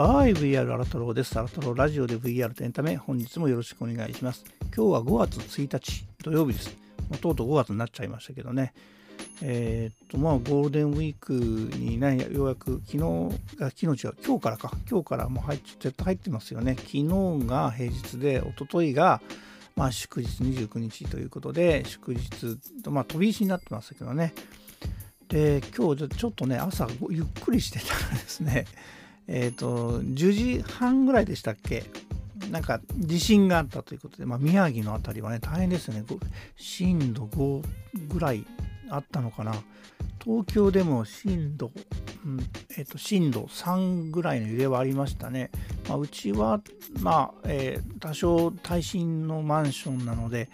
はい、VR アラトロです。アラトロラジオで VR とエンタメ、本日もよろしくお願いします。今日は5月1日土曜日です。もうとうとう5月になっちゃいましたけどね。えーっと、まあ、ゴールデンウィークにね、ようやく昨日、あ昨日違う、今日からか、今日からもう入っ絶対入ってますよね。昨日が平日で、一昨日が、まあ、祝日29日ということで、祝日と、まあ、飛び石になってますけどね。で、今日ちょっとね、朝ゆっくりしてたらですね、えっ、と、10時半ぐらいでしたっけ？なんか地震があったということで、まあ、宮城の辺りはね、大変ですよね。震度5ぐらいあったのかな。東京でも震度、うんえー、と震度3ぐらいの揺れはありましたね。まあ、うちは、まあえー、多少耐震のマンションなので、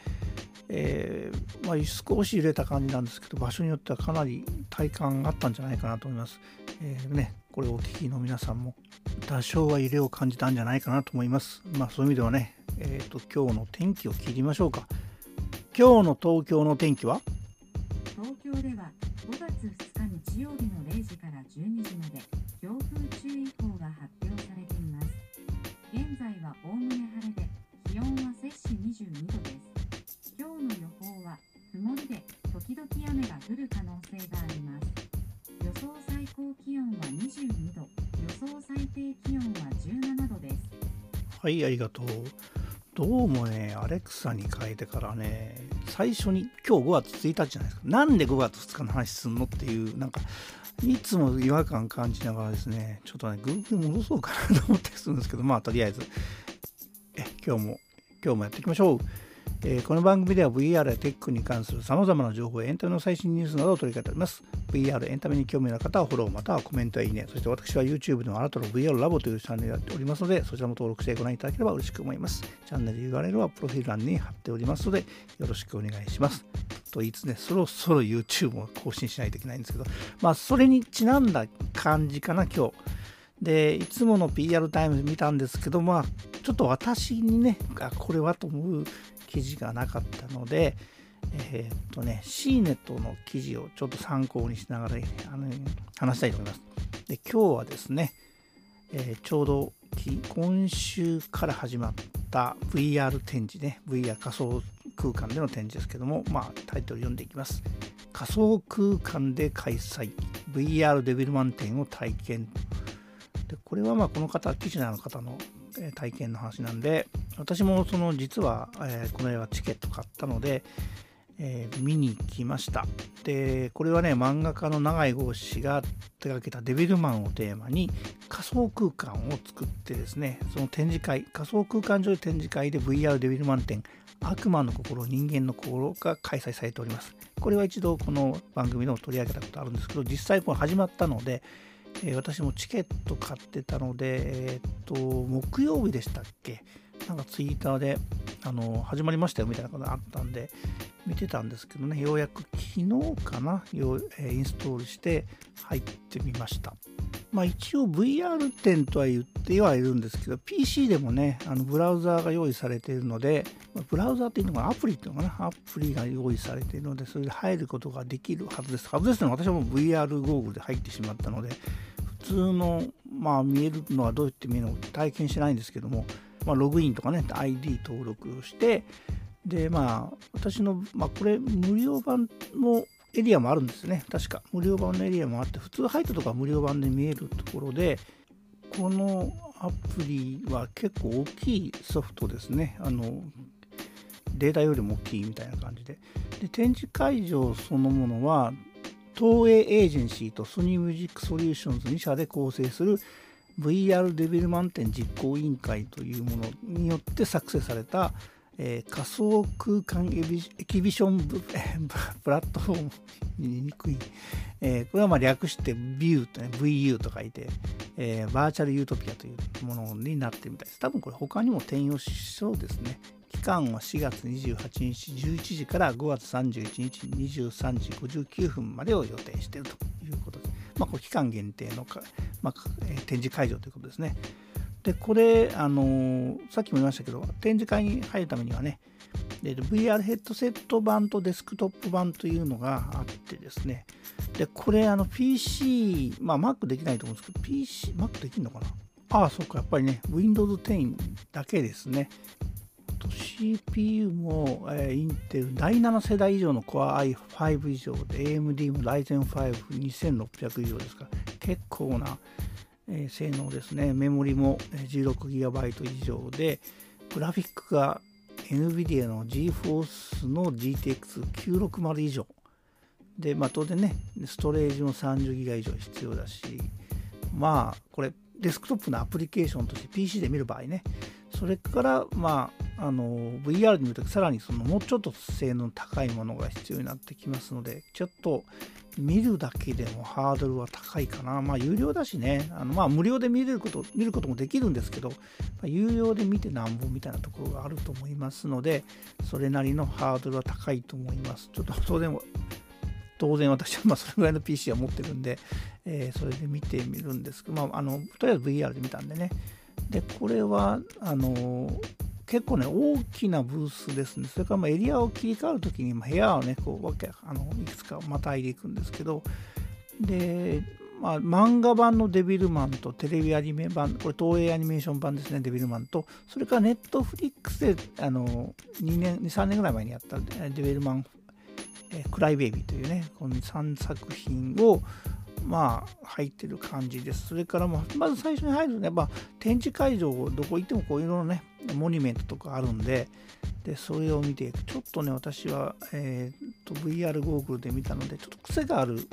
えー、まあ、少し揺れた感じなんですけど、場所によってはかなり体感があったんじゃないかなと思います。えー、ね、これをお聞きの皆さんも多少は揺れを感じたんじゃないかなと思います。まあそういう意味ではね、えっ、ー、と今日の天気を聞いてみましょうか。今日の東京の天気は？東京では5月2日日曜日の0時から12時まで強風注意報が発表されています。現在はおおむね晴れで気温は摂氏22度です。々雨が降る可能性があります。予想最高気温は22度、予想最低気温は17度です。はい、ありがとう。どうもね、アレクサに変えてからね、最初に今日5月1日じゃないですか。なんで5月2日の話すんのっていう、なんか、いつも違和感感じながらですね、ちょっとね、Google 戻そうかなと思ったりするんですけど、まあ、とりあえず、え今日も、今日もやっていきましょう。え、この番組では VR やテックに関する様々な情報やエンタメの最新ニュースなどを取り上げております。VR、エンタメに興味のある方はフォローまたはコメントやいいね。そして私は YouTube のあなたの VR ラボというチャンネルをやっておりますので、そちらも登録してご覧いただければ嬉しく思います。チャンネル URL はプロフィール欄に貼っておりますので、よろしくお願いします。と言いつつね、そろそろ YouTube も更新しないといけないんですけど、まあ、それにちなんだ感じかな、今日。で、いつもの PR タイム見たんですけど、まあ、ちょっと私にね、あこれはと思う記事がなかったので、えー、っとね、CNET の記事をちょっと参考にしながら、ねあの話したいと思います。で、今日はですね、えー、ちょうど今週から始まった VR 展示ね、VR 仮想空間での展示ですけども、まあ、タイトル読んでいきます。仮想空間で開催 VR デビルマン展を体験でこれはまあこの方記事の方の体験の話なんで私もその実は、えー、この映画チケット買ったので、えー、見に来ました。でこれはね漫画家の永井豪氏が手掛けたデビルマンをテーマに仮想空間を作ってですねその展示会仮想空間上で展示会で VR デビルマン展悪魔の心人間の心が開催されております。これは一度この番組でも取り上げたことあるんですけど実際これ始まったのでえ、私もチケット買ってたので、え、っと、木曜日でしたっけ？なんかツイッターで、あの、始まりましたよみたいなことがあったんで、見てたんですけどね、ようやく昨日かな、よえ、インストールして入ってみました。まあ一応 VR 点とは言ってはいるんですけど、PC でもね、あのブラウザーが用意されているので、ブラウザーっていうのがアプリっていうのかな、アプリが用意されているので、それで入ることができるはずです。はずですね、私はもう VR ゴーグルで入ってしまったので、普通の、まあ、見えるのはどうやって見えるのか体験しないんですけども、まあ、ログインとかね、ID 登録をして、で、まあ、私の、まあ、これ、無料版のエリアもあるんですね。確か。無料版のエリアもあって、普通入ったとこは無料版で見えるところで、このアプリは結構大きいソフトですね。あの、データよりも大きいみたいな感じで。で、展示会場そのものは、東映エージェンシーとソニーミュージックソリューションズ2社で構成する VR デビルマン展実行委員会というものによって作成された、えー、仮想空間エキビション プラットフォームににくい、えー、これはまあ略して VIEW と、ね、VU と書いて、えー、バーチャルユートピアというものになってるみたいです。多分これ他にも転用しそうですね。期間は4月28日11時から5月31日23時59分までを予定しているということで。まあ、これ期間限定の、まあ、展示会場ということですね。で、これ、あのー、さっきも言いましたけど、展示会に入るためにはね、VR ヘッドセット版とデスクトップ版というのがあってですね、で、これ、あの、PC、まあ、Mac できないと思うんですけど、PC、Mac できるのかな？ああ、そっか、やっぱりね、Windows 10だけですね。CPU も、えー、インテル第7世代以上の Core i5 以上で AMD も Ryzen 52600以上ですから結構な、えー、性能ですね。メモリも 16GB 以上でグラフィックが NVIDIA の GForce の GTX960 以上。で、まあ、当然ねストレージも 30GB 以上必要だしまあこれデスクトップのアプリケーションとして PC で見る場合ねそれからまああの VR で見るとさらにそのもうちょっと性能高いものが必要になってきますのでちょっと見るだけでもハードルは高いかな。まあ有料だしね。あのまあ無料で見れること見ることもできるんですけど、まあ、有料で見てなんぼみたいなところがあると思いますのでそれなりのハードルは高いと思います。ちょっと当然当然私はまあそれぐらいの PC は持ってるんで、えー、それで見てみるんですけど、まあ、あのとりあえず VR で見たんでね。でこれはあの結構ね、大きなブースですね。それからまエリアを切り替わるときに部屋をね、こう、わけ、あの、いくつかまたいでいくんですけど、で、まあ、漫画版のデビルマンとテレビアニメ版、これ東映アニメーション版ですね、デビルマンと、それからネットフリックスで、あの、2年、2、3年ぐらい前にやったデビルマン、えクライベイビーというね、この3作品を、まあ入ってる感じです。それからままず最初に入るとね、まあ、展示会場どこ行ってもこういうのね、モニュメントとかあるんで、でそれを見ていく、ちょっとね、私は、えー、と VR ゴーグルで見たので、ちょっと癖がある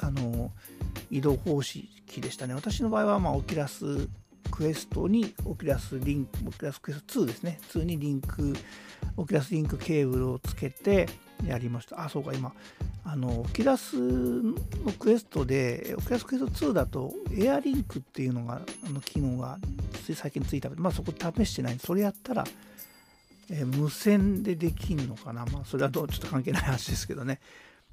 あの移動方式でしたね。私の場合は、まあ、オキラスQuest に Oculus Link、 Oculus Quest 2ですね。2にリンク、 Oculus Link ケーブルをつけてやりました。あ、そうか、今、あの、 Oculus の Quest で、 Oculus Quest 2だと、 Air Link っていうのが、あの機能がつい最近ついたまあそこ試してないんで、それやったら、えー、無線でできんのかな。まあそれはどうちょっと関係ない話ですけどね。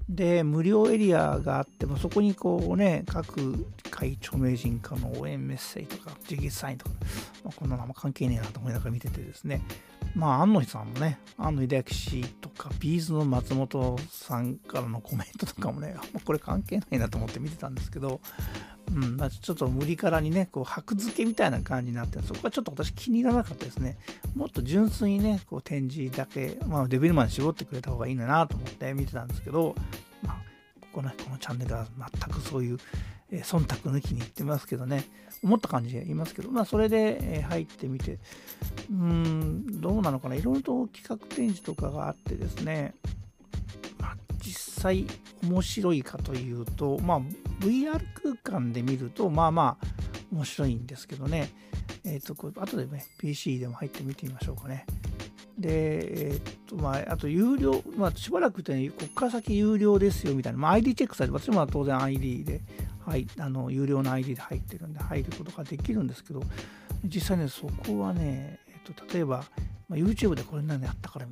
で、無料エリアがあっても、そこにこうね、各界著名人からの応援メッセージとか、直筆サインとか、まあ、こんなのも関係ねえなと思いながら見ててですね、まあ、安野さんもね、安野秀明氏とか、ビーズの松本さんからのコメントとかもね、あんまこれ関係ないなと思って見てたんですけど、うんまあ、ちょっと無理からにね、こう、箔付けみたいな感じになって、そこはちょっと私気に入らなかったですね。もっと純粋にね、こう展示だけ、まあ、デビルマン絞ってくれた方がいいんだなと思って見てたんですけど、まあ、ここね、このチャンネルは全くそういう、えー、忖度抜きに言ってますけどね、思った感じで言いますけど、まあ、それで、えー、入ってみて、うーん、どうなのかな、いろいろと企画展示とかがあってですね、実際面白いかというと、まあ、VR 空間で見ると、まあまあ、面白いんですけどね、えっ、ー、と、これ後でね、PC でも入ってみてみましょうかね。で、えっ、と、まあ、あと有料、まあ、しばらくってね、ここから先有料ですよみたいな、まあ、ID チェックされて、私も当然 ID で、はい、あの有料の ID で入ってるんで、入ることができるんですけど、実際ね、そこはね、えっ、と、例えば、ま、YouTube でこれなんであったから、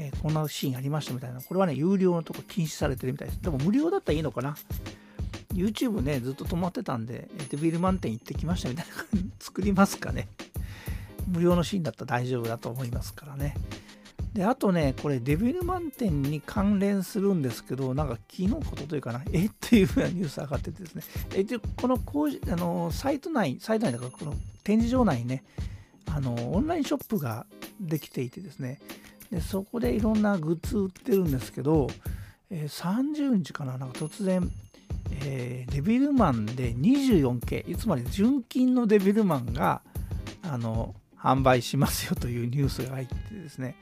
えー、こんなシーンありましたみたいな、これはね、有料のとこ禁止されてるみたいです。でも無料だったらいいのかな。YouTube ね、ずっと止まってたんで、デビル満点行ってきましたみたいな感じ。作りますかね。無料のシーンだったら大丈夫だと思いますからね。で、あとね、これデビル満点に関連するんですけど、なんか昨日ことというかな、え？っていうふうなニュース上がっててですね、えでこの工事あのサイト内、サイト内だから、この展示場内にね、あのオンラインショップができていてですね、でそこでいろんなグッズ売ってるんですけど、えー、30日かな、なんか突然、えー、デビルマンで 24K、つまり純金のデビルマンがあの販売しますよ というニュースが入ってですね、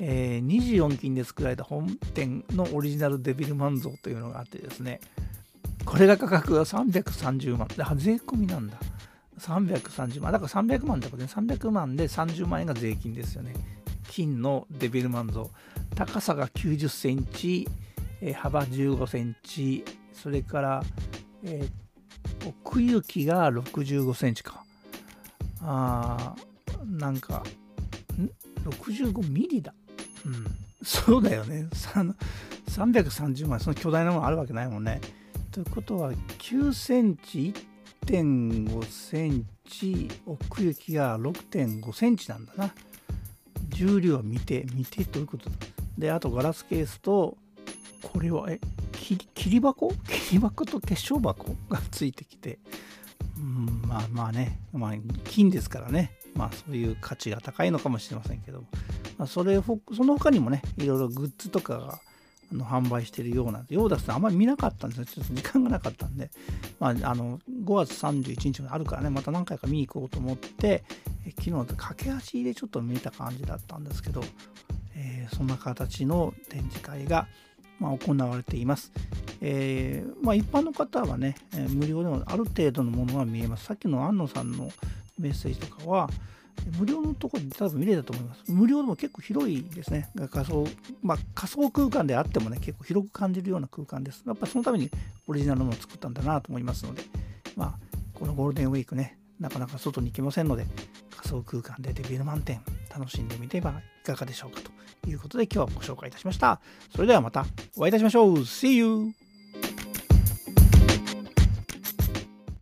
えー、24金で作られた本店のオリジナルデビルマン像というのがあってですね、これが価格が330万。あ、税込みなんだ。330万。だから300万ってことね。300万で30万円が税金ですよね。金のデビルマン像。高さが90センチ、幅15センチ、それから、えー、奥行きが65センチか。あー、なんか、ん ?65 ミリだ。うん。そうだよね。330万、その巨大なものあるわけないもんね。ということは、9センチ、1.5センチ、奥行きが6.5センチなんだな。重量は見て、見てどういうこと。で、あとガラスケースと、これは、え、切り箱？切り箱と結晶箱？がついてきて、うん、まあまあね、まあ、金ですからね、まあそういう価値が高いのかもしれませんけども、まあ、それその他にもね、いろいろグッズとかがあの販売してるようなんで、ヨーダスさんあんまり見なかったんですよ。ちょっと時間がなかったんで、まあ、あの5月31日まであるからね、また何回か見に行こうと思って、え昨日駆け足でちょっと見た感じだったんですけど、えー、そんな形の展示会が、まあ、行われています。えー、まあ、一般の方はね、え、無料でもある程度のものが見えます。さっきの安野さんのメッセージとかは、無料のところで多分見れたと思います。無料でも結構広いですね。仮想、まあ、仮想空間であってもね、結構広く感じるような空間です。やっぱそのためにオリジナルのものを作ったんだなと思いますので、まあ、このゴールデンウィークね、なかなか外に行けませんので、仮想空間でデビル満点楽しんでみてはいかがでしょうかということで今日はご紹介いたしました。それではまたお会いいたしましょう。See you!